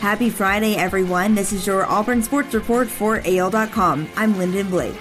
Happy Friday, everyone. This is your Auburn Sports Report for AL.com. I'm Lyndon Blake.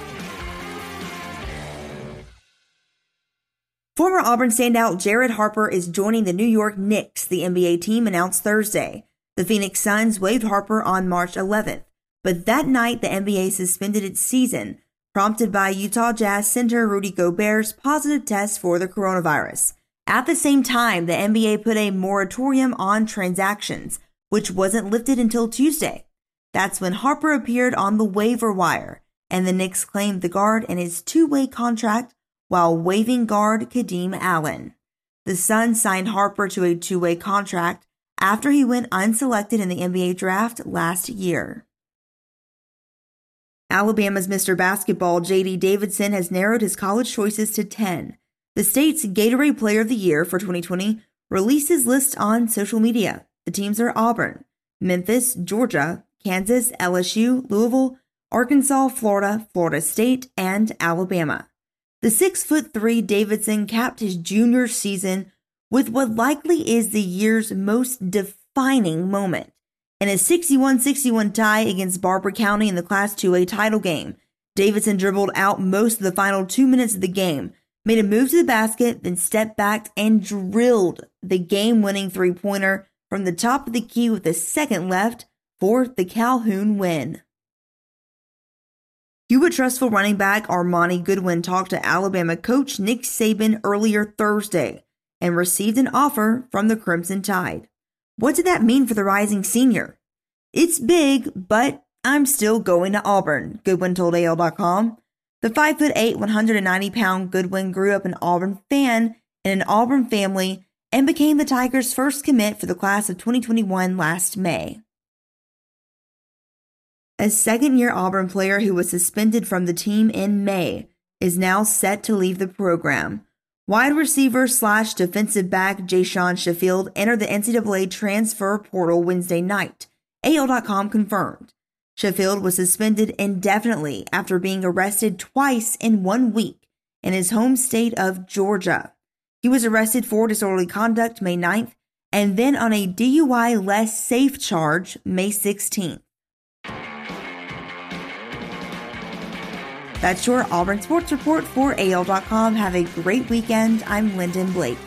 Former Auburn standout Jared Harper is joining the New York Knicks, the NBA team announced Thursday. The Phoenix Suns waived Harper on March 11th, but that night the NBA suspended its season, prompted by Utah Jazz center Rudy Gobert's positive test for the coronavirus. At the same time, the NBA put a moratorium on transactions which wasn't lifted until Tuesday. That's when Harper appeared on the waiver wire, and the Knicks claimed the guard in his two way contract while waiving guard Kadeem Allen. The Suns signed Harper to a two way contract after he went unselected in the NBA draft last year. Alabama's Mr. Basketball, JD Davison has narrowed his college choices to 10. The state's Gatorade Player of the Year for 2020 released his list on social media. The teams are Auburn, Memphis, Georgia, Kansas, LSU, Louisville, Arkansas, Florida, Florida State, and Alabama. The six foot three Davison capped his junior season with what likely is the year's most defining moment. In a 61 61 tie against Barbour County in the Class 2A title game, Davison dribbled out most of the final two minutes of the game, made a move to the basket, then stepped back and drilled the game winning three pointer from the top of the key with a second left for the Calhoun win. Hewitt-Trussville running back Armoni Goodwin talked to Alabama coach Nick Saban earlier Thursday and received an offer from the Crimson Tide. What did that mean for the rising senior? It's big, but I'm still going to Auburn, Goodwin told AL.com. The 5'8, 190 pound Goodwin grew up an Auburn fan in an Auburn family and became the Tigers' first commit for the class of 2021 last May. A second year Auburn player who was suspended from the team in May is now set to leave the program. Wide receiver slash defensive back Jayshon Sheffield entered the NCAA transfer portal Wednesday night. AL.com confirmed. Sheffield was suspended indefinitely after being arrested twice in one week in his home state of Georgia. He was arrested for disorderly conduct May 9th and then on a DUI less safe charge May 16th. That's your Auburn Sports Report for AL.com. Have a great weekend. I'm Lyndon Blake.